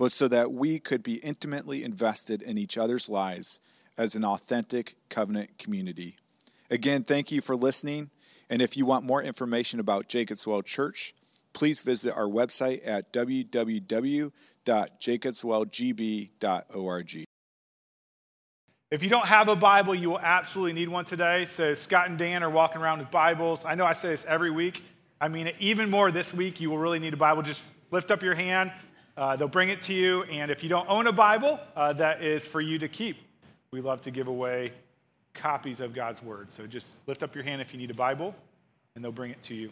but so that we could be intimately invested in each other's lives as an authentic covenant community. Again, thank you for listening. And if you want more information about Jacobs Well Church, please visit our website at www.jacobswellgb.org. If you don't have a Bible, you will absolutely need one today. So, Scott and Dan are walking around with Bibles. I know I say this every week. I mean, even more this week, you will really need a Bible. Just lift up your hand, uh, they'll bring it to you, and if you don't own a Bible, uh, that is for you to keep. We love to give away copies of God's Word. So just lift up your hand if you need a Bible, and they'll bring it to you.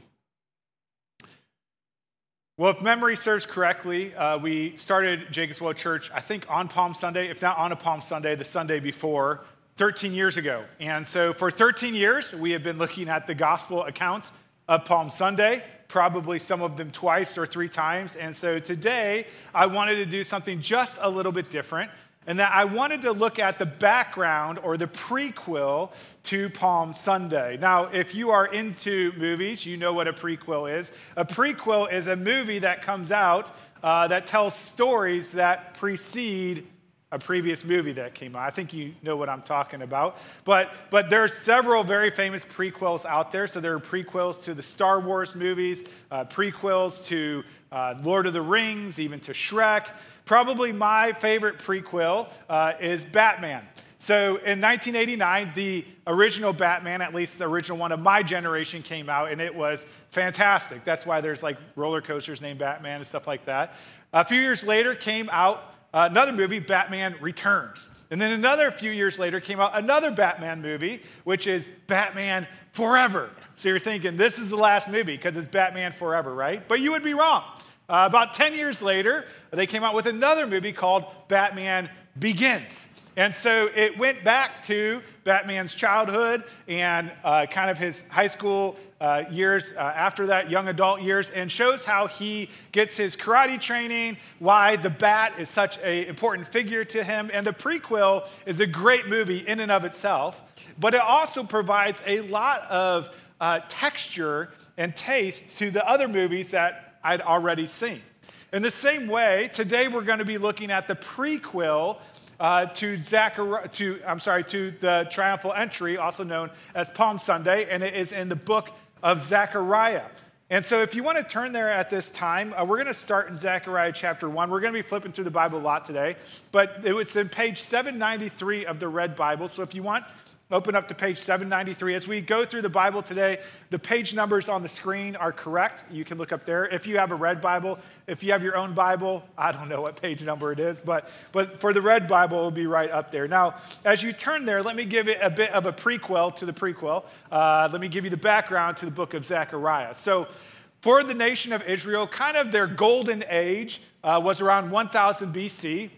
Well, if memory serves correctly, uh, we started Jacobs Well Church, I think, on Palm Sunday, if not on a Palm Sunday, the Sunday before, 13 years ago. And so for 13 years, we have been looking at the gospel accounts of Palm Sunday probably some of them twice or three times. And so today, I wanted to do something just a little bit different. And that I wanted to look at the background or the prequel to Palm Sunday. Now, if you are into movies, you know what a prequel is. A prequel is a movie that comes out uh, that tells stories that precede a previous movie that came out. I think you know what I'm talking about. But, but there are several very famous prequels out there. So there are prequels to the Star Wars movies, uh, prequels to uh, Lord of the Rings, even to Shrek. Probably my favorite prequel uh, is Batman. So in 1989, the original Batman, at least the original one of my generation, came out, and it was fantastic. That's why there's like roller coasters named Batman and stuff like that. A few years later came out uh, another movie, Batman Returns. And then another few years later came out another Batman movie, which is Batman Forever. So you're thinking, this is the last movie because it's Batman Forever, right? But you would be wrong. Uh, about 10 years later, they came out with another movie called Batman Begins. And so it went back to Batman's childhood and uh, kind of his high school uh, years uh, after that, young adult years, and shows how he gets his karate training, why the bat is such an important figure to him. And the prequel is a great movie in and of itself, but it also provides a lot of uh, texture and taste to the other movies that I'd already seen. In the same way, today we're going to be looking at the prequel uh, to Zachari- to I'm sorry to the triumphal entry, also known as Palm Sunday, and it is in the book of Zechariah. And so, if you want to turn there at this time, uh, we're going to start in Zechariah chapter 1. We're going to be flipping through the Bible a lot today, but it's in page 793 of the Red Bible. So, if you want Open up to page 793. As we go through the Bible today, the page numbers on the screen are correct. You can look up there. If you have a red Bible, if you have your own Bible, I don't know what page number it is, but, but for the red Bible, it'll be right up there. Now, as you turn there, let me give it a bit of a prequel to the prequel. Uh, let me give you the background to the book of Zechariah. So, for the nation of Israel, kind of their golden age uh, was around 1000 BC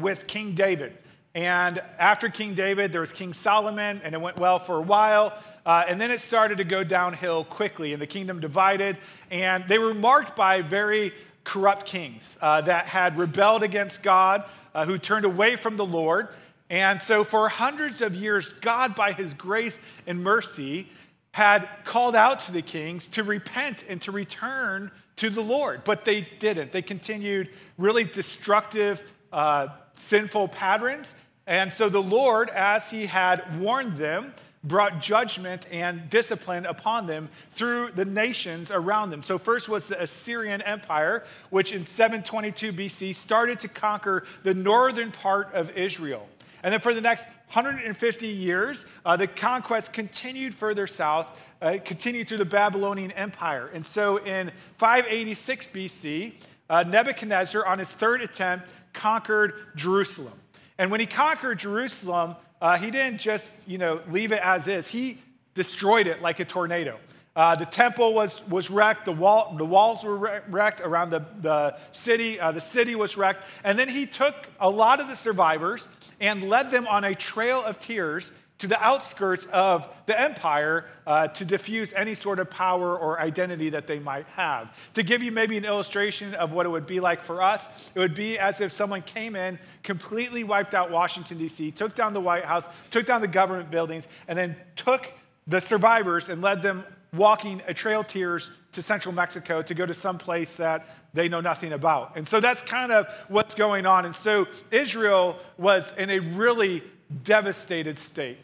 with King David. And after King David, there was King Solomon, and it went well for a while. Uh, and then it started to go downhill quickly, and the kingdom divided. And they were marked by very corrupt kings uh, that had rebelled against God, uh, who turned away from the Lord. And so, for hundreds of years, God, by his grace and mercy, had called out to the kings to repent and to return to the Lord. But they didn't. They continued really destructive, uh, sinful patterns. And so the Lord, as he had warned them, brought judgment and discipline upon them through the nations around them. So, first was the Assyrian Empire, which in 722 BC started to conquer the northern part of Israel. And then for the next 150 years, uh, the conquest continued further south, uh, continued through the Babylonian Empire. And so in 586 BC, uh, Nebuchadnezzar, on his third attempt, conquered Jerusalem. And when he conquered Jerusalem, uh, he didn't just, you know, leave it as is. He destroyed it like a tornado. Uh, the temple was, was wrecked. The, wall, the walls were wrecked around the, the city. Uh, the city was wrecked. And then he took a lot of the survivors and led them on a trail of tears to the outskirts of the empire uh, to diffuse any sort of power or identity that they might have. To give you maybe an illustration of what it would be like for us, it would be as if someone came in, completely wiped out Washington, D.C., took down the White House, took down the government buildings, and then took the survivors and led them walking a trail tears to central Mexico to go to some place that they know nothing about. And so that's kind of what's going on. And so Israel was in a really devastated state.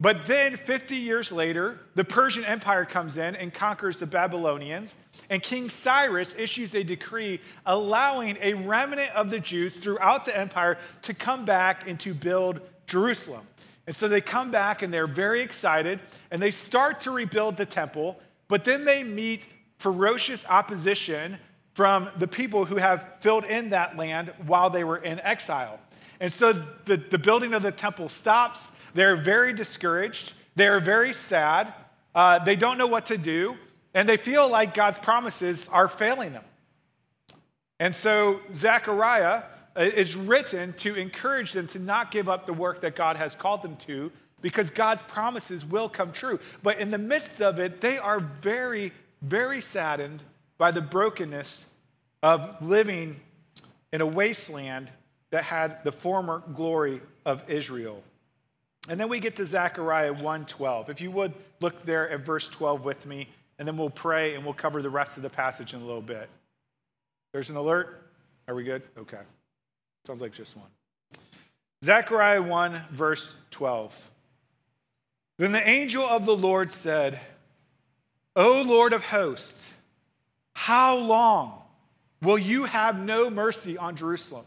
But then 50 years later, the Persian Empire comes in and conquers the Babylonians, and King Cyrus issues a decree allowing a remnant of the Jews throughout the empire to come back and to build Jerusalem. And so they come back and they're very excited and they start to rebuild the temple, but then they meet ferocious opposition from the people who have filled in that land while they were in exile. And so the, the building of the temple stops. They're very discouraged. They're very sad. Uh, they don't know what to do. And they feel like God's promises are failing them. And so Zechariah uh, is written to encourage them to not give up the work that God has called them to because God's promises will come true. But in the midst of it, they are very, very saddened by the brokenness of living in a wasteland that had the former glory of Israel. And then we get to Zechariah 1:12. If you would look there at verse 12 with me, and then we'll pray and we'll cover the rest of the passage in a little bit. There's an alert. Are we good? Okay. Sounds like just one. Zechariah 1, verse 12. Then the angel of the Lord said, O Lord of hosts, how long will you have no mercy on Jerusalem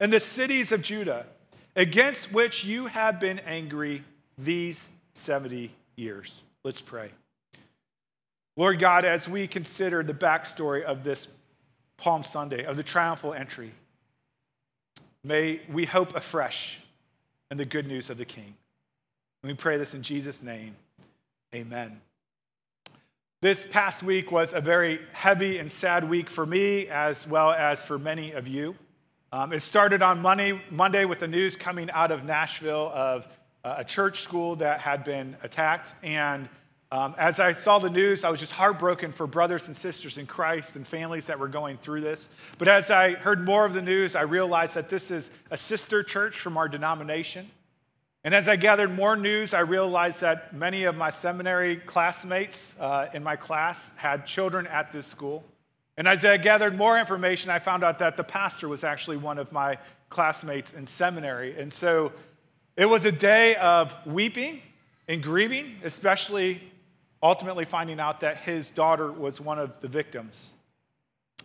and the cities of Judah, against which you have been angry these 70 years? Let's pray. Lord God, as we consider the backstory of this Palm Sunday, of the triumphal entry, May we hope afresh in the good news of the King. And we pray this in Jesus' name. Amen. This past week was a very heavy and sad week for me, as well as for many of you. Um, it started on Monday, Monday with the news coming out of Nashville of uh, a church school that had been attacked. And um, as I saw the news, I was just heartbroken for brothers and sisters in Christ and families that were going through this. But as I heard more of the news, I realized that this is a sister church from our denomination. And as I gathered more news, I realized that many of my seminary classmates uh, in my class had children at this school. And as I gathered more information, I found out that the pastor was actually one of my classmates in seminary. And so it was a day of weeping and grieving, especially ultimately finding out that his daughter was one of the victims.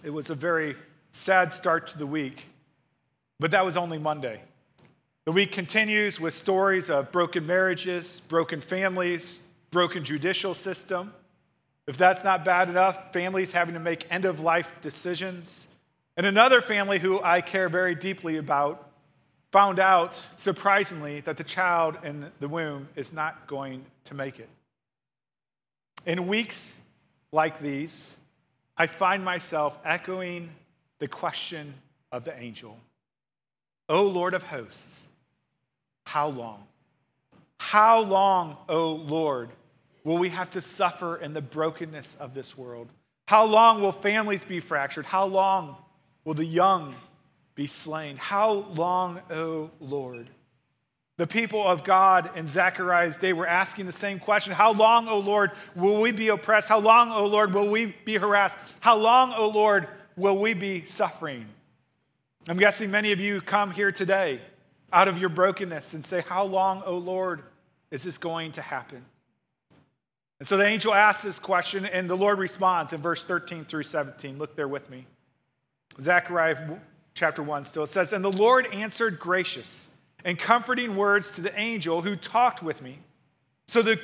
It was a very sad start to the week, but that was only Monday. The week continues with stories of broken marriages, broken families, broken judicial system. If that's not bad enough, families having to make end of life decisions. And another family who I care very deeply about found out, surprisingly, that the child in the womb is not going to make it. In weeks like these, I find myself echoing the question of the angel O Lord of hosts, how long? How long, O Lord, will we have to suffer in the brokenness of this world? How long will families be fractured? How long will the young be slain? How long, O Lord? The people of God in Zechariah's day were asking the same question How long, O Lord, will we be oppressed? How long, O Lord, will we be harassed? How long, O Lord, will we be suffering? I'm guessing many of you come here today out of your brokenness and say, How long, O Lord, is this going to happen? And so the angel asks this question, and the Lord responds in verse 13 through 17. Look there with me. Zechariah chapter 1 still. It says, And the Lord answered gracious and comforting words to the angel who talked with me. So the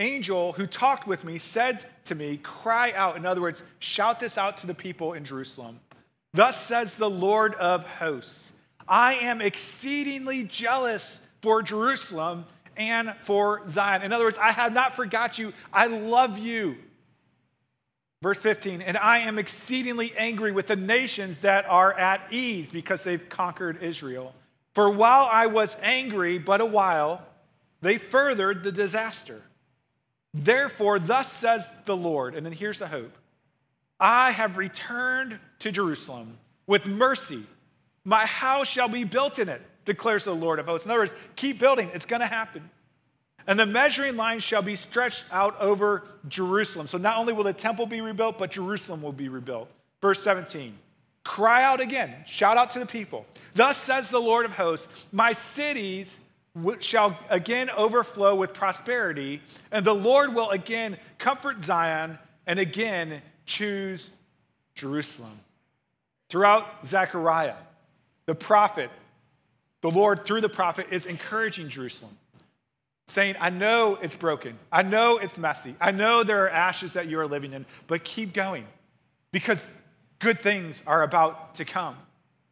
angel who talked with me said to me, Cry out. In other words, shout this out to the people in Jerusalem. Thus says the Lord of hosts I am exceedingly jealous for Jerusalem and for Zion. In other words, I have not forgot you. I love you. Verse 15, and I am exceedingly angry with the nations that are at ease because they've conquered Israel. For while I was angry but a while, they furthered the disaster. Therefore, thus says the Lord, and then here's the hope I have returned to Jerusalem with mercy. My house shall be built in it, declares the Lord of hosts. In other words, keep building, it's going to happen. And the measuring line shall be stretched out over Jerusalem. So not only will the temple be rebuilt, but Jerusalem will be rebuilt. Verse 17 Cry out again, shout out to the people. Thus says the Lord of hosts, My cities shall again overflow with prosperity, and the Lord will again comfort Zion and again choose Jerusalem. Throughout Zechariah, the prophet, the Lord through the prophet is encouraging Jerusalem saying, I know it's broken. I know it's messy. I know there are ashes that you are living in, but keep going because good things are about to come.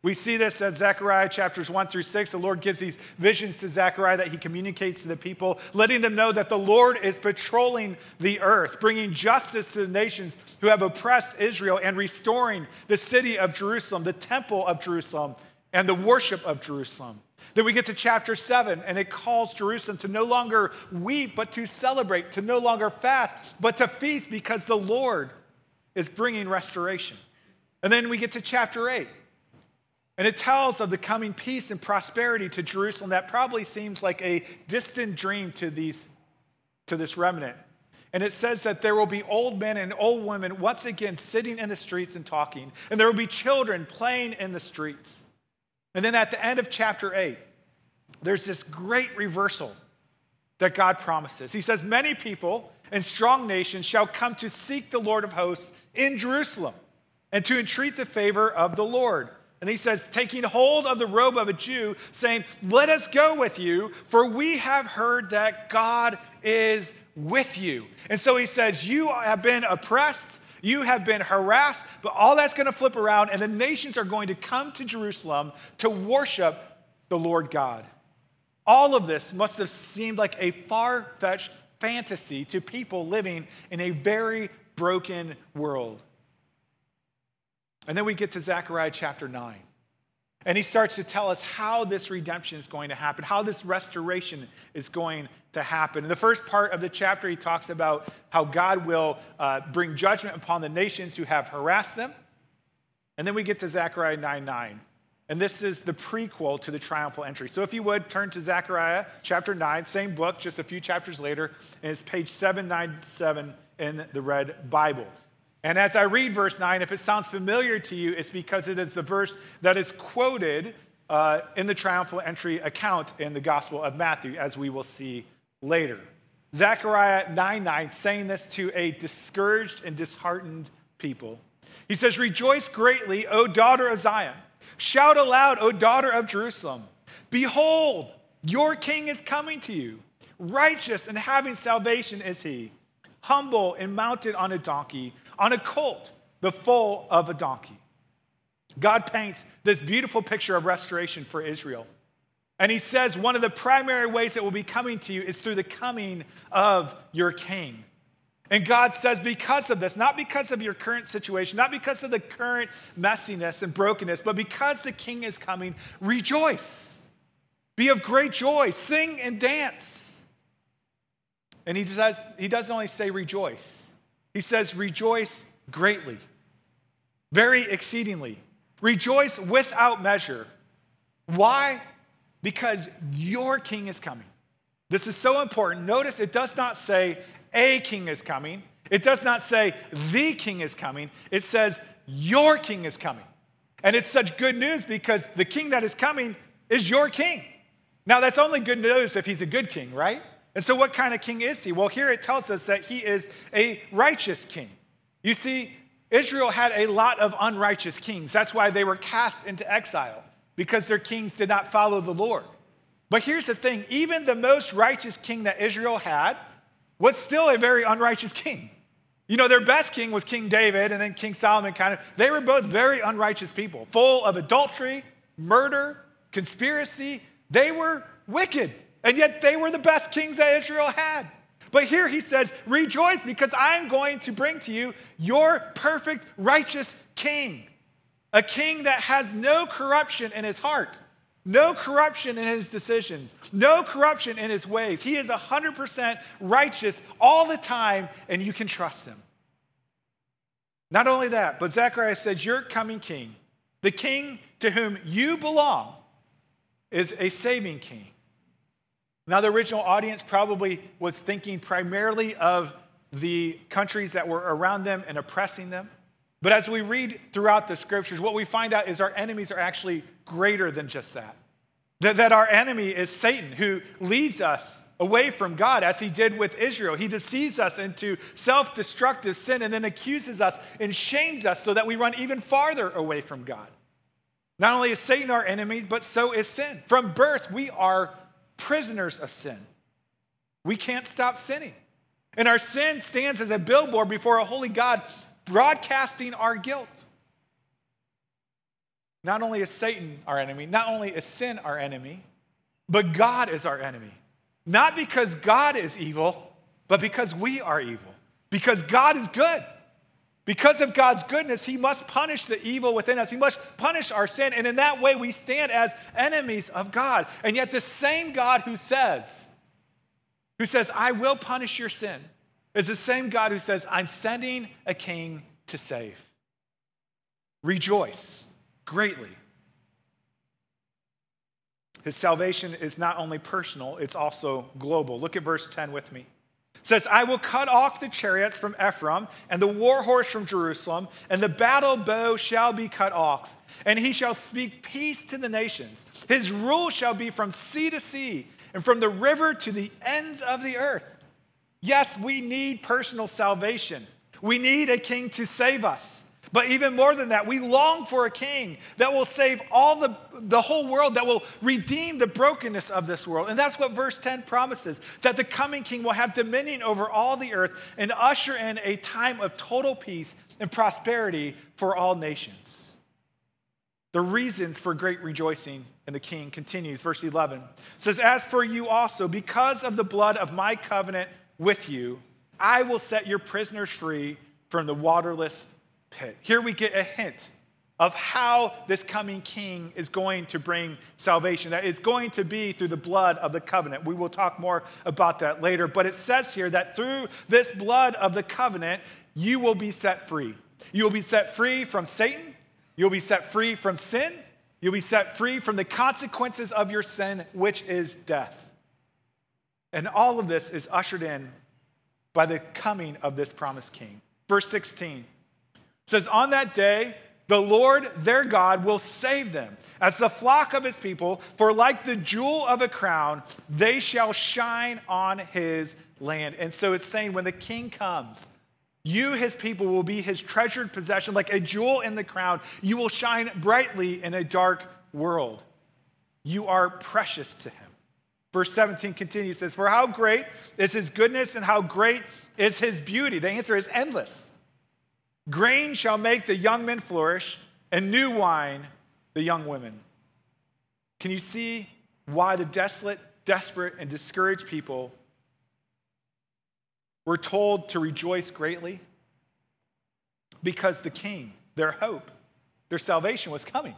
We see this as Zechariah chapters 1 through 6. The Lord gives these visions to Zechariah that he communicates to the people, letting them know that the Lord is patrolling the earth, bringing justice to the nations who have oppressed Israel, and restoring the city of Jerusalem, the temple of Jerusalem, and the worship of Jerusalem. Then we get to chapter 7, and it calls Jerusalem to no longer weep, but to celebrate, to no longer fast, but to feast because the Lord is bringing restoration. And then we get to chapter 8, and it tells of the coming peace and prosperity to Jerusalem that probably seems like a distant dream to, these, to this remnant. And it says that there will be old men and old women once again sitting in the streets and talking, and there will be children playing in the streets. And then at the end of chapter 8, there's this great reversal that God promises. He says, Many people and strong nations shall come to seek the Lord of hosts in Jerusalem and to entreat the favor of the Lord. And he says, taking hold of the robe of a Jew, saying, Let us go with you, for we have heard that God is with you. And so he says, You have been oppressed you have been harassed, but all that's going to flip around, and the nations are going to come to Jerusalem to worship the Lord God. All of this must have seemed like a far fetched fantasy to people living in a very broken world. And then we get to Zechariah chapter 9. And he starts to tell us how this redemption is going to happen, how this restoration is going to happen. In the first part of the chapter, he talks about how God will uh, bring judgment upon the nations who have harassed them. And then we get to Zechariah 9 9. And this is the prequel to the triumphal entry. So if you would turn to Zechariah chapter 9, same book, just a few chapters later, and it's page 797 in the Red Bible. And as I read verse 9, if it sounds familiar to you, it's because it is the verse that is quoted uh, in the triumphal entry account in the Gospel of Matthew, as we will see later. Zechariah 9 9, saying this to a discouraged and disheartened people. He says, Rejoice greatly, O daughter of Zion. Shout aloud, O daughter of Jerusalem. Behold, your king is coming to you. Righteous and having salvation is he, humble and mounted on a donkey on a colt, the foal of a donkey. God paints this beautiful picture of restoration for Israel. And he says one of the primary ways that will be coming to you is through the coming of your king. And God says, because of this, not because of your current situation, not because of the current messiness and brokenness, but because the king is coming, rejoice. Be of great joy. Sing and dance. And he, does, he doesn't only say rejoice, he says, Rejoice greatly, very exceedingly. Rejoice without measure. Why? Because your king is coming. This is so important. Notice it does not say a king is coming, it does not say the king is coming. It says your king is coming. And it's such good news because the king that is coming is your king. Now, that's only good news if he's a good king, right? And so, what kind of king is he? Well, here it tells us that he is a righteous king. You see, Israel had a lot of unrighteous kings. That's why they were cast into exile, because their kings did not follow the Lord. But here's the thing even the most righteous king that Israel had was still a very unrighteous king. You know, their best king was King David, and then King Solomon kind of, they were both very unrighteous people, full of adultery, murder, conspiracy. They were wicked. And yet they were the best kings that Israel had. But here he says, Rejoice because I'm going to bring to you your perfect, righteous king. A king that has no corruption in his heart, no corruption in his decisions, no corruption in his ways. He is 100% righteous all the time, and you can trust him. Not only that, but Zechariah says, Your coming king, the king to whom you belong, is a saving king. Now, the original audience probably was thinking primarily of the countries that were around them and oppressing them. But as we read throughout the scriptures, what we find out is our enemies are actually greater than just that. That, that our enemy is Satan, who leads us away from God, as he did with Israel. He deceives us into self destructive sin and then accuses us and shames us so that we run even farther away from God. Not only is Satan our enemy, but so is sin. From birth, we are prisoners of sin. We can't stop sinning. And our sin stands as a billboard before a holy God, broadcasting our guilt. Not only is Satan our enemy, not only is sin our enemy, but God is our enemy. Not because God is evil, but because we are evil. Because God is good. Because of God's goodness, He must punish the evil within us. He must punish our sin. And in that way, we stand as enemies of God. And yet, the same God who says, who says, I will punish your sin, is the same God who says, I'm sending a king to save. Rejoice greatly his salvation is not only personal, it's also global. Look at verse 10 with me. Says, I will cut off the chariots from Ephraim and the war horse from Jerusalem, and the battle bow shall be cut off, and he shall speak peace to the nations. His rule shall be from sea to sea, and from the river to the ends of the earth. Yes, we need personal salvation. We need a king to save us. But even more than that, we long for a king that will save all the, the whole world, that will redeem the brokenness of this world. And that's what verse 10 promises that the coming king will have dominion over all the earth and usher in a time of total peace and prosperity for all nations. The reasons for great rejoicing in the king continues. Verse 11 says, As for you also, because of the blood of my covenant with you, I will set your prisoners free from the waterless pit. Here we get a hint of how this coming king is going to bring salvation. That it's going to be through the blood of the covenant. We will talk more about that later. But it says here that through this blood of the covenant, you will be set free. You will be set free from Satan. You'll be set free from sin. You'll be set free from the consequences of your sin, which is death. And all of this is ushered in by the coming of this promised king. Verse 16 says, On that day, the Lord their God will save them as the flock of his people, for like the jewel of a crown, they shall shine on his land. And so it's saying, when the king comes, you, his people, will be his treasured possession, like a jewel in the crown. You will shine brightly in a dark world. You are precious to him. Verse 17 continues, says, For how great is his goodness and how great is his beauty? The answer is endless. Grain shall make the young men flourish, and new wine the young women. Can you see why the desolate, desperate, and discouraged people were told to rejoice greatly? Because the king, their hope, their salvation was coming,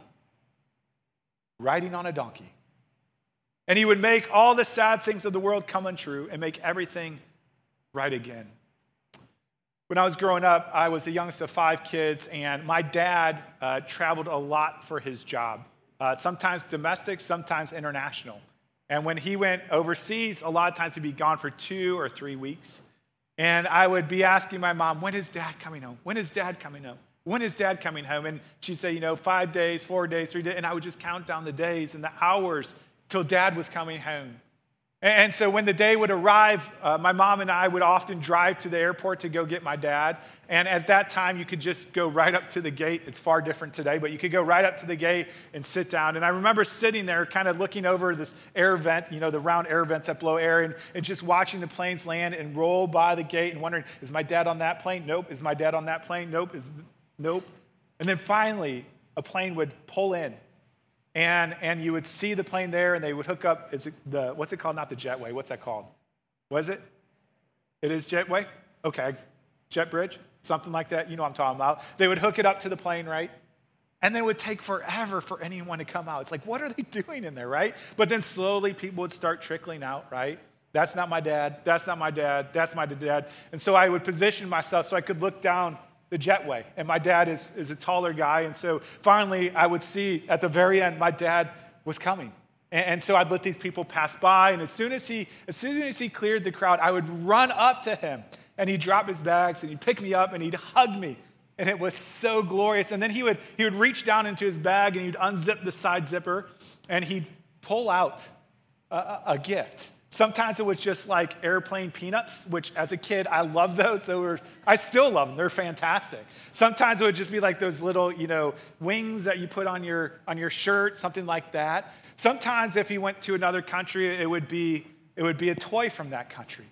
riding on a donkey. And he would make all the sad things of the world come untrue and make everything right again. When I was growing up, I was the youngest of five kids, and my dad uh, traveled a lot for his job, uh, sometimes domestic, sometimes international. And when he went overseas, a lot of times he'd be gone for two or three weeks. And I would be asking my mom, when is dad coming home? When is dad coming home? When is dad coming home? And she'd say, you know, five days, four days, three days. And I would just count down the days and the hours till dad was coming home. And so when the day would arrive, uh, my mom and I would often drive to the airport to go get my dad. And at that time, you could just go right up to the gate. It's far different today, but you could go right up to the gate and sit down. And I remember sitting there, kind of looking over this air vent, you know, the round air vents that blow air, and, and just watching the planes land and roll by the gate and wondering, is my dad on that plane? Nope. Is my dad on that plane? Nope. Is, nope. And then finally, a plane would pull in and, and you would see the plane there, and they would hook up, is it the, what's it called? Not the jetway, what's that called? Was it? It is jetway? Okay. Jet bridge? Something like that. You know what I'm talking about. They would hook it up to the plane, right? And then it would take forever for anyone to come out. It's like, what are they doing in there, right? But then slowly people would start trickling out, right? That's not my dad. That's not my dad. That's my dad. And so I would position myself so I could look down the jetway. And my dad is, is a taller guy. And so finally, I would see at the very end, my dad was coming. And, and so I'd let these people pass by. And as soon as, he, as soon as he cleared the crowd, I would run up to him. And he'd drop his bags and he'd pick me up and he'd hug me. And it was so glorious. And then he would, he would reach down into his bag and he'd unzip the side zipper and he'd pull out a, a gift. Sometimes it was just like airplane peanuts, which as a kid, I love those. They were, I still love them. They're fantastic. Sometimes it would just be like those little, you know, wings that you put on your, on your shirt, something like that. Sometimes if he went to another country, it would be, it would be a toy from that country.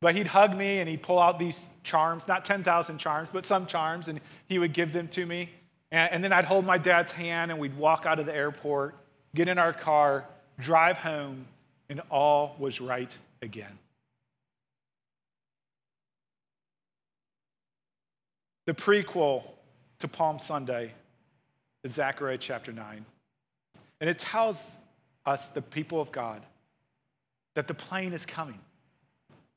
But he'd hug me and he'd pull out these charms, not 10,000 charms, but some charms, and he would give them to me. And, and then I'd hold my dad's hand and we'd walk out of the airport, get in our car, drive home, and all was right again. The prequel to Palm Sunday is Zechariah chapter 9. And it tells us, the people of God, that the plane is coming.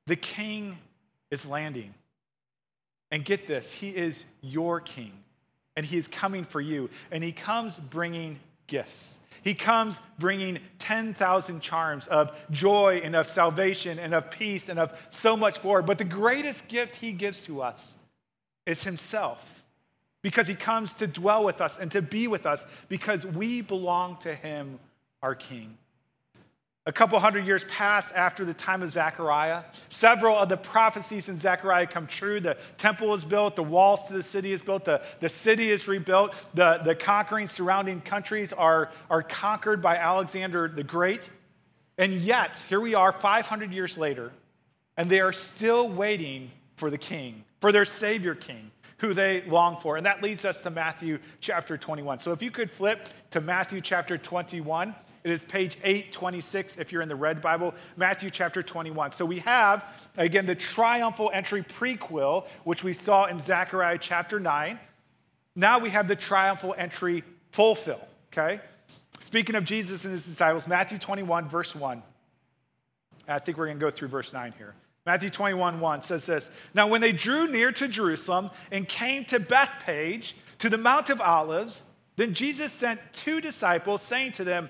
The king is landing. And get this, he is your king, and he is coming for you. And he comes bringing gifts. He comes bringing 10,000 charms of joy and of salvation and of peace and of so much more. But the greatest gift he gives to us is himself because he comes to dwell with us and to be with us because we belong to him, our King. A couple hundred years pass after the time of Zechariah. Several of the prophecies in Zechariah come true. The temple is built, the walls to the city is built, the, the city is rebuilt, the, the conquering surrounding countries are, are conquered by Alexander the Great. And yet, here we are 500 years later, and they are still waiting for the king, for their Savior King, who they long for. And that leads us to Matthew chapter 21. So if you could flip to Matthew chapter 21. It is page 826 if you're in the Red Bible, Matthew chapter 21. So we have, again, the triumphal entry prequel, which we saw in Zechariah chapter 9. Now we have the triumphal entry fulfill, okay? Speaking of Jesus and his disciples, Matthew 21, verse 1. I think we're going to go through verse 9 here. Matthew 21, 1 says this Now, when they drew near to Jerusalem and came to Bethphage, to the Mount of Olives, then Jesus sent two disciples, saying to them,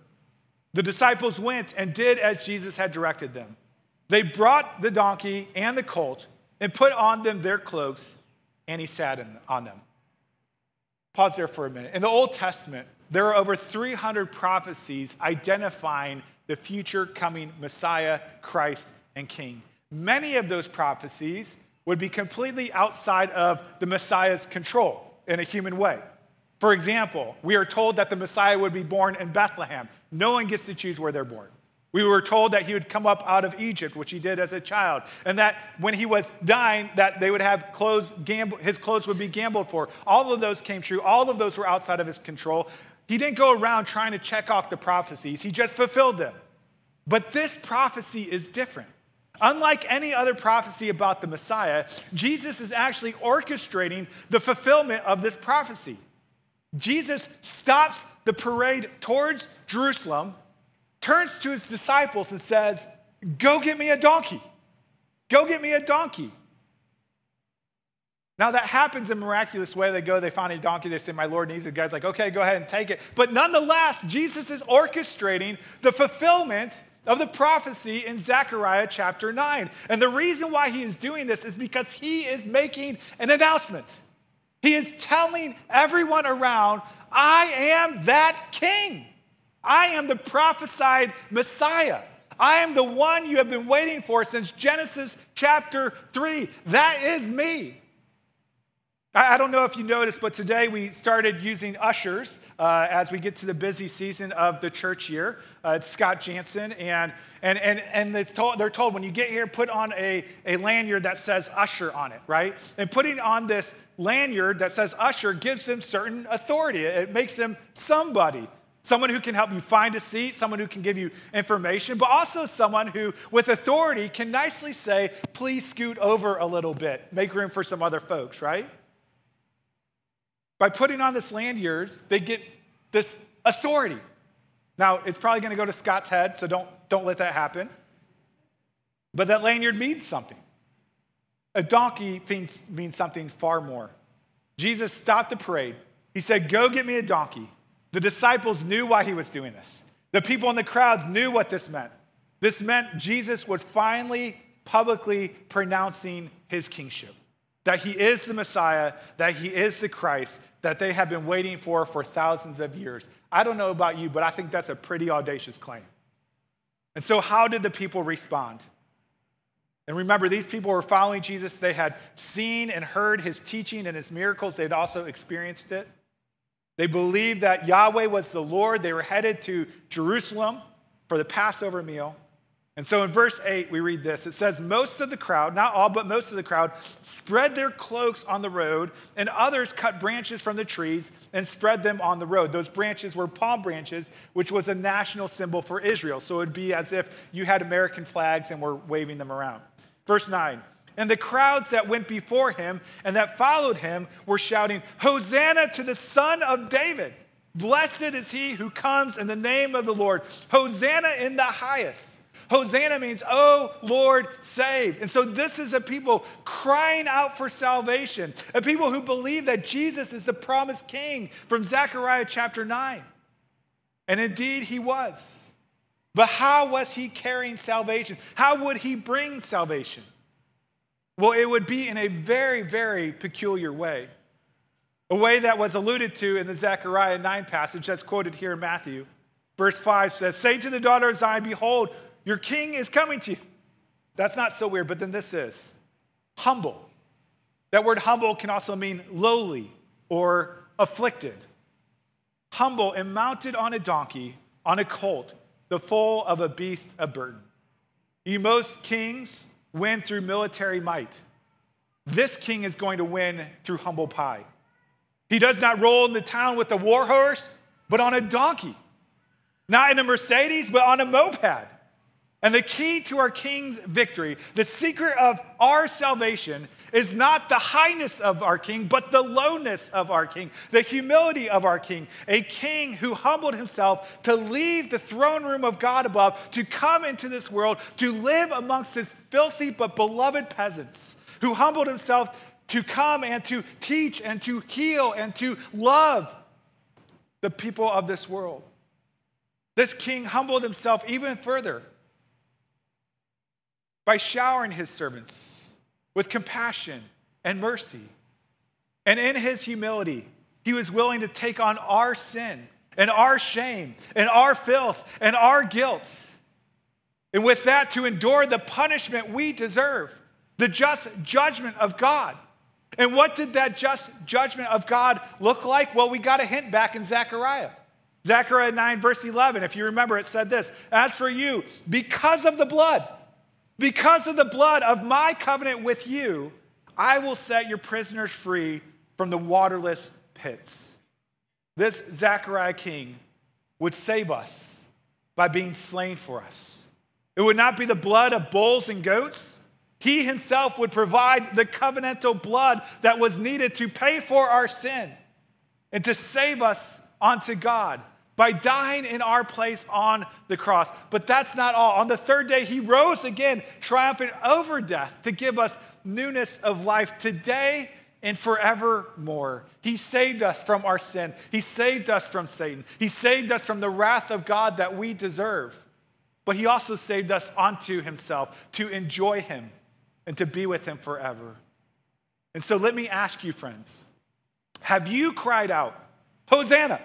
The disciples went and did as Jesus had directed them. They brought the donkey and the colt and put on them their cloaks, and he sat in, on them. Pause there for a minute. In the Old Testament, there are over 300 prophecies identifying the future coming Messiah, Christ, and King. Many of those prophecies would be completely outside of the Messiah's control in a human way. For example, we are told that the Messiah would be born in Bethlehem. No one gets to choose where they're born. We were told that he would come up out of Egypt, which he did as a child, and that when he was dying, that they would have clothes, gamble, his clothes would be gambled for. All of those came true. All of those were outside of his control. He didn't go around trying to check off the prophecies. He just fulfilled them. But this prophecy is different. Unlike any other prophecy about the Messiah, Jesus is actually orchestrating the fulfillment of this prophecy. Jesus stops the parade towards Jerusalem, turns to his disciples, and says, Go get me a donkey. Go get me a donkey. Now that happens in a miraculous way. They go, they find a donkey, they say, My Lord needs it. The guy's like, okay, go ahead and take it. But nonetheless, Jesus is orchestrating the fulfillment of the prophecy in Zechariah chapter 9. And the reason why he is doing this is because he is making an announcement. He is telling everyone around, I am that king. I am the prophesied Messiah. I am the one you have been waiting for since Genesis chapter 3. That is me. I don't know if you noticed, but today we started using ushers uh, as we get to the busy season of the church year. Uh, it's Scott Jansen, and, and, and, and told, they're told when you get here, put on a, a lanyard that says usher on it, right? And putting on this lanyard that says usher gives them certain authority. It makes them somebody. Someone who can help you find a seat, someone who can give you information, but also someone who, with authority, can nicely say, please scoot over a little bit, make room for some other folks, right? By putting on this lanyard, they get this authority. Now, it's probably going to go to Scott's head, so don't, don't let that happen. But that lanyard means something. A donkey means, means something far more. Jesus stopped the parade. He said, Go get me a donkey. The disciples knew why he was doing this. The people in the crowds knew what this meant. This meant Jesus was finally publicly pronouncing his kingship that he is the Messiah, that he is the Christ, that they have been waiting for for thousands of years. I don't know about you, but I think that's a pretty audacious claim. And so, how did the people respond? And remember, these people were following Jesus. They had seen and heard his teaching and his miracles, they'd also experienced it. They believed that Yahweh was the Lord. They were headed to Jerusalem for the Passover meal. And so in verse 8, we read this. It says, Most of the crowd, not all, but most of the crowd, spread their cloaks on the road, and others cut branches from the trees and spread them on the road. Those branches were palm branches, which was a national symbol for Israel. So it would be as if you had American flags and were waving them around. Verse 9, and the crowds that went before him and that followed him were shouting, Hosanna to the Son of David! Blessed is he who comes in the name of the Lord. Hosanna in the highest. Hosanna means, oh Lord, save. And so this is a people crying out for salvation, a people who believe that Jesus is the promised king from Zechariah chapter 9. And indeed, he was. But how was he carrying salvation? How would he bring salvation? Well, it would be in a very, very peculiar way. A way that was alluded to in the Zechariah 9 passage that's quoted here in Matthew. Verse 5 says, Say to the daughter of Zion, Behold, your king is coming to you. That's not so weird, but then this is humble. That word humble can also mean lowly or afflicted. Humble and mounted on a donkey, on a colt, the foal of a beast of burden. You most kings win through military might. This king is going to win through humble pie. He does not roll in the town with a war horse, but on a donkey. Not in a Mercedes, but on a moped. And the key to our King's victory, the secret of our salvation, is not the highness of our King, but the lowness of our King, the humility of our King. A King who humbled himself to leave the throne room of God above, to come into this world, to live amongst his filthy but beloved peasants, who humbled himself to come and to teach and to heal and to love the people of this world. This King humbled himself even further by showering his servants with compassion and mercy. And in his humility, he was willing to take on our sin and our shame and our filth and our guilt. And with that, to endure the punishment we deserve, the just judgment of God. And what did that just judgment of God look like? Well, we got a hint back in Zechariah. Zechariah 9, verse 11, if you remember, it said this As for you, because of the blood, because of the blood of my covenant with you, I will set your prisoners free from the waterless pits. This Zechariah king would save us by being slain for us. It would not be the blood of bulls and goats. He himself would provide the covenantal blood that was needed to pay for our sin and to save us unto God by dying in our place on the cross. But that's not all. On the third day, he rose again, triumphant over death to give us newness of life today and forevermore. He saved us from our sin, He saved us from Satan, He saved us from the wrath of God that we deserve. But He also saved us unto Himself to enjoy Him and to be with Him forever. And so let me ask you, friends have you cried out, Hosanna?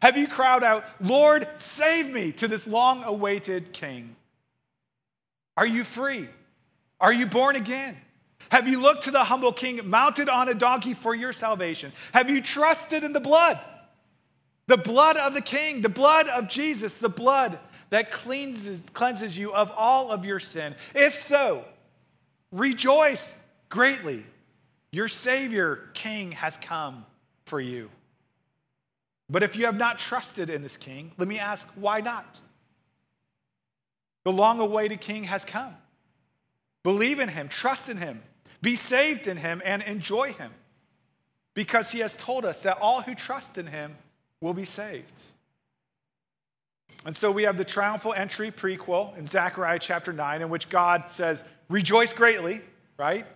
Have you cried out, Lord, save me to this long awaited king? Are you free? Are you born again? Have you looked to the humble king mounted on a donkey for your salvation? Have you trusted in the blood? The blood of the king, the blood of Jesus, the blood that cleanses, cleanses you of all of your sin. If so, rejoice greatly. Your Savior, King, has come for you. But if you have not trusted in this King, let me ask, why not? The long awaited King has come. Believe in Him, trust in Him, be saved in Him, and enjoy Him. Because He has told us that all who trust in Him will be saved. And so we have the triumphal entry prequel in Zechariah chapter 9, in which God says, Rejoice greatly, right?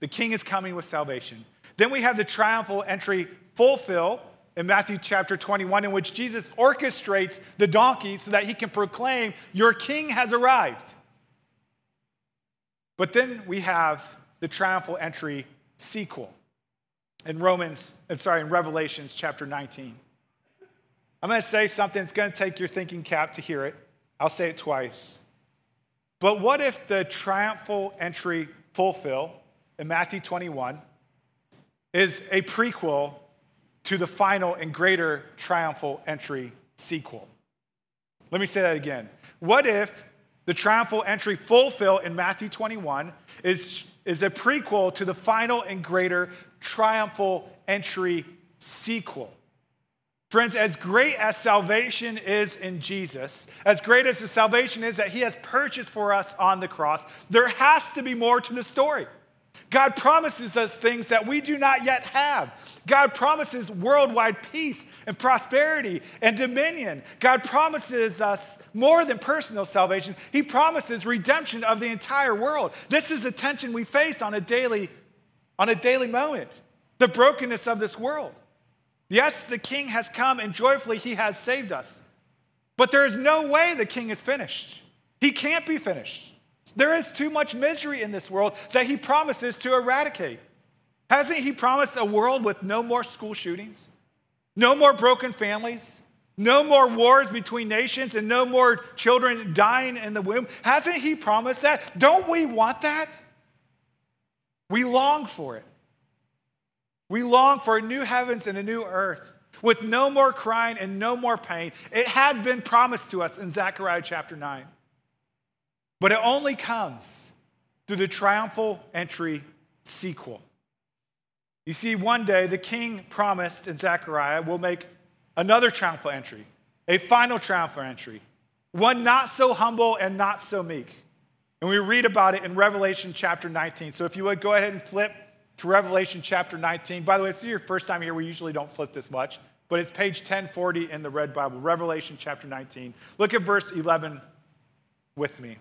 The king is coming with salvation. Then we have the triumphal entry fulfill in Matthew chapter 21, in which Jesus orchestrates the donkey so that he can proclaim, Your king has arrived. But then we have the triumphal entry sequel in Romans, uh, sorry, in Revelations chapter 19. I'm going to say something that's going to take your thinking cap to hear it. I'll say it twice. But what if the triumphal entry fulfill in Matthew 21 is a prequel to the final and greater triumphal entry sequel? Let me say that again. What if the triumphal entry fulfill in Matthew 21 is, is a prequel to the final and greater triumphal entry sequel? Friends, as great as salvation is in Jesus, as great as the salvation is that he has purchased for us on the cross, there has to be more to the story. God promises us things that we do not yet have. God promises worldwide peace and prosperity and dominion. God promises us more than personal salvation. He promises redemption of the entire world. This is the tension we face on a daily on a daily moment. The brokenness of this world. Yes, the king has come and joyfully he has saved us. But there is no way the king is finished. He can't be finished. There is too much misery in this world that he promises to eradicate. Hasn't he promised a world with no more school shootings, no more broken families, no more wars between nations, and no more children dying in the womb? Hasn't he promised that? Don't we want that? We long for it. We long for a new heavens and a new earth with no more crying and no more pain. It has been promised to us in Zechariah chapter 9. But it only comes through the triumphal entry sequel. You see, one day the king promised in Zechariah will make another triumphal entry, a final triumphal entry, one not so humble and not so meek. And we read about it in Revelation chapter 19. So if you would go ahead and flip to Revelation chapter 19. By the way, this is your first time here. We usually don't flip this much, but it's page 1040 in the Red Bible, Revelation chapter 19. Look at verse 11 with me.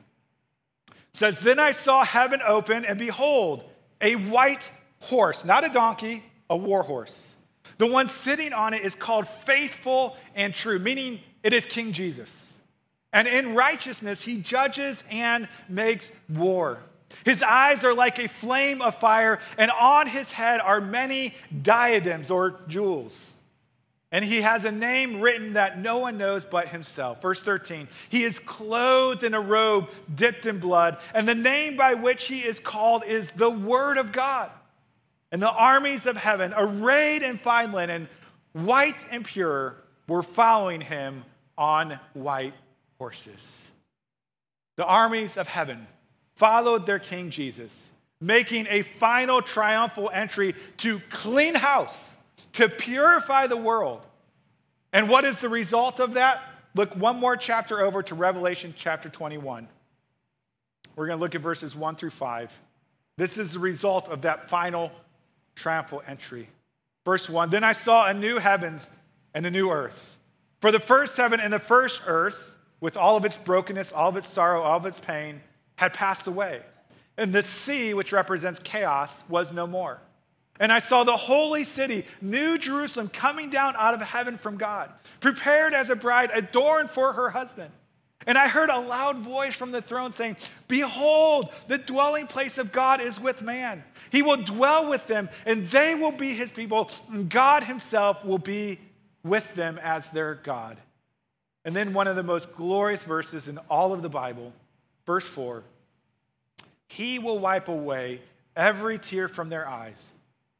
Says, Then I saw heaven open, and behold, a white horse, not a donkey, a war horse. The one sitting on it is called faithful and true, meaning it is King Jesus. And in righteousness, he judges and makes war. His eyes are like a flame of fire, and on his head are many diadems or jewels. And he has a name written that no one knows but himself. Verse 13, he is clothed in a robe dipped in blood, and the name by which he is called is the Word of God. And the armies of heaven, arrayed in fine linen, white and pure, were following him on white horses. The armies of heaven followed their King Jesus, making a final triumphal entry to clean house, to purify the world. And what is the result of that? Look one more chapter over to Revelation chapter 21. We're going to look at verses 1 through 5. This is the result of that final triumphal entry. Verse 1 Then I saw a new heavens and a new earth. For the first heaven and the first earth, with all of its brokenness, all of its sorrow, all of its pain, had passed away. And the sea, which represents chaos, was no more. And I saw the holy city, New Jerusalem, coming down out of heaven from God, prepared as a bride, adorned for her husband. And I heard a loud voice from the throne saying, Behold, the dwelling place of God is with man. He will dwell with them, and they will be his people, and God himself will be with them as their God. And then one of the most glorious verses in all of the Bible Verse 4 he will wipe away every tear from their eyes,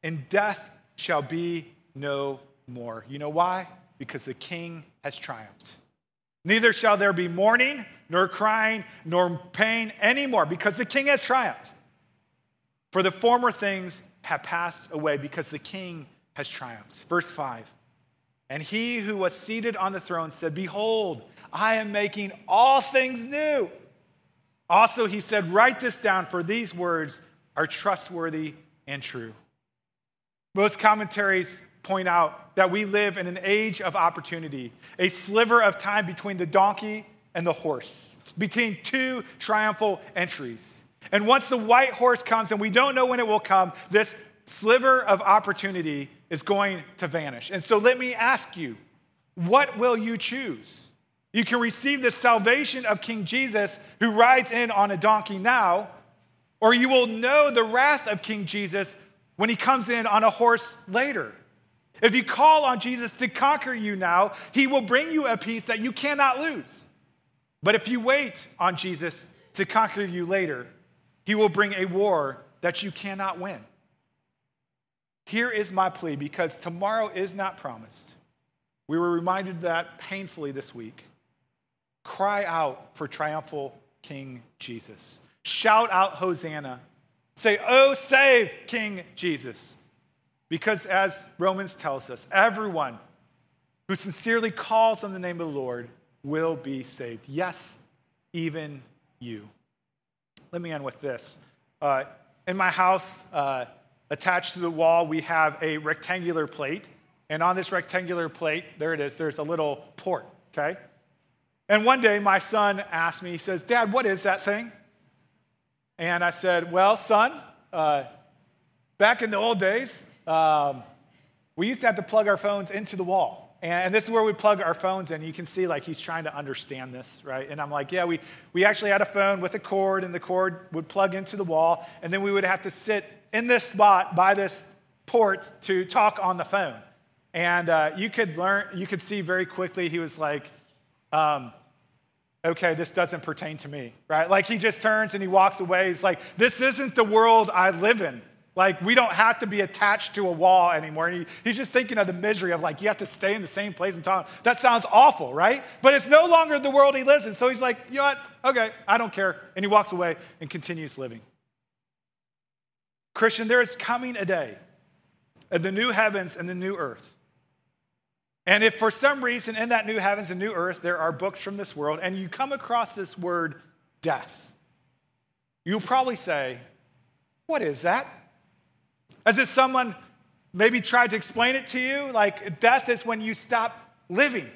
and death shall be no more. You know why? Because the king has triumphed. Neither shall there be mourning, nor crying, nor pain anymore, because the king has triumphed. For the former things have passed away, because the king has triumphed. Verse 5 And he who was seated on the throne said, Behold, I am making all things new. Also, he said, Write this down, for these words are trustworthy and true. Most commentaries point out that we live in an age of opportunity, a sliver of time between the donkey and the horse, between two triumphal entries. And once the white horse comes, and we don't know when it will come, this sliver of opportunity is going to vanish. And so let me ask you, what will you choose? You can receive the salvation of King Jesus who rides in on a donkey now, or you will know the wrath of King Jesus when he comes in on a horse later. If you call on Jesus to conquer you now, he will bring you a peace that you cannot lose. But if you wait on Jesus to conquer you later, he will bring a war that you cannot win. Here is my plea because tomorrow is not promised. We were reminded that painfully this week. Cry out for triumphal King Jesus. Shout out Hosanna. Say, Oh, save King Jesus. Because as Romans tells us, everyone who sincerely calls on the name of the Lord will be saved. Yes, even you. Let me end with this. Uh, in my house, uh, attached to the wall, we have a rectangular plate. And on this rectangular plate, there it is, there's a little port, okay? And one day, my son asked me, he says, Dad, what is that thing? And I said, Well, son, uh, back in the old days, um, we used to have to plug our phones into the wall. And this is where we plug our phones in. You can see, like, he's trying to understand this, right? And I'm like, yeah, we, we actually had a phone with a cord, and the cord would plug into the wall, and then we would have to sit in this spot by this port to talk on the phone. And uh, you could learn, you could see very quickly he was like, um, okay, this doesn't pertain to me, right? Like he just turns and he walks away. He's like, this isn't the world I live in. Like, we don't have to be attached to a wall anymore. And he, he's just thinking of the misery of, like, you have to stay in the same place and talk. That sounds awful, right? But it's no longer the world he lives in. So he's like, you know what? Okay, I don't care. And he walks away and continues living. Christian, there is coming a day of the new heavens and the new earth. And if for some reason in that new heavens and new earth there are books from this world and you come across this word death, you'll probably say, What is that? As if someone maybe tried to explain it to you, like death is when you stop living.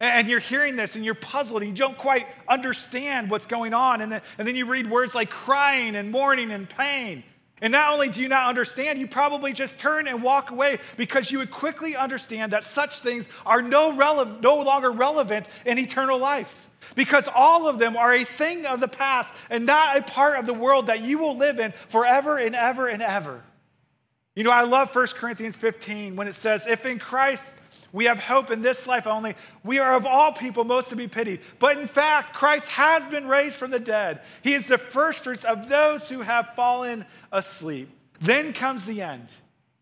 And you're hearing this and you're puzzled and you don't quite understand what's going on. And then, and then you read words like crying and mourning and pain. And not only do you not understand, you probably just turn and walk away because you would quickly understand that such things are no, rele- no longer relevant in eternal life. Because all of them are a thing of the past and not a part of the world that you will live in forever and ever and ever. You know, I love 1 Corinthians 15 when it says, If in Christ we have hope in this life only, we are of all people most to be pitied. But in fact, Christ has been raised from the dead. He is the firstfruits of those who have fallen asleep. Then comes the end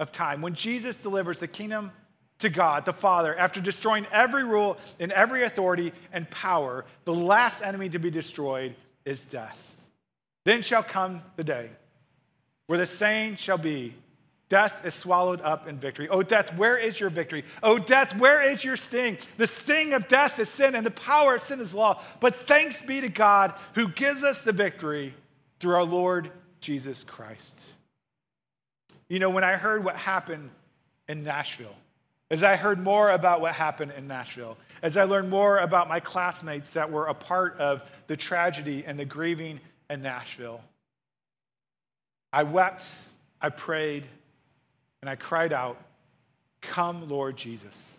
of time when Jesus delivers the kingdom to God, the Father, after destroying every rule and every authority and power. The last enemy to be destroyed is death. Then shall come the day where the saying shall be, Death is swallowed up in victory. Oh, death, where is your victory? Oh, death, where is your sting? The sting of death is sin, and the power of sin is law. But thanks be to God who gives us the victory through our Lord Jesus Christ. You know, when I heard what happened in Nashville, as I heard more about what happened in Nashville, as I learned more about my classmates that were a part of the tragedy and the grieving in Nashville, I wept, I prayed, and I cried out, Come, Lord Jesus.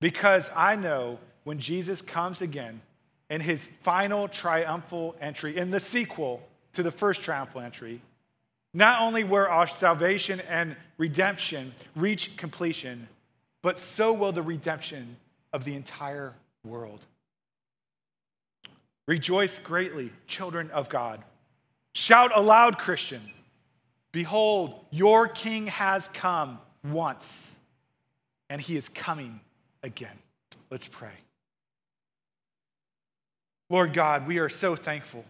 Because I know when Jesus comes again in his final triumphal entry, in the sequel to the first triumphal entry, not only will our salvation and redemption reach completion, but so will the redemption of the entire world. Rejoice greatly, children of God. Shout aloud, Christian. Behold, your king has come once, and he is coming again. Let's pray. Lord God, we are so thankful.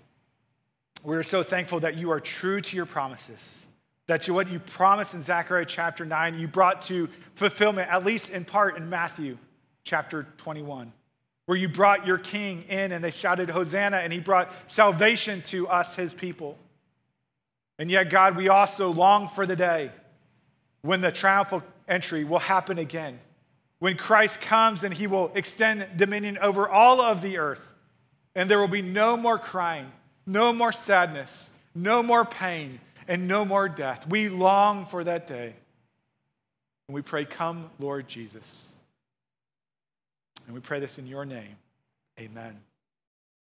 We are so thankful that you are true to your promises, that you, what you promised in Zechariah chapter 9, you brought to fulfillment, at least in part in Matthew chapter 21, where you brought your king in and they shouted, Hosanna, and he brought salvation to us, his people. And yet, God, we also long for the day when the triumphal entry will happen again, when Christ comes and he will extend dominion over all of the earth and there will be no more crying, no more sadness, no more pain, and no more death. We long for that day. And we pray, Come, Lord Jesus. And we pray this in your name. Amen.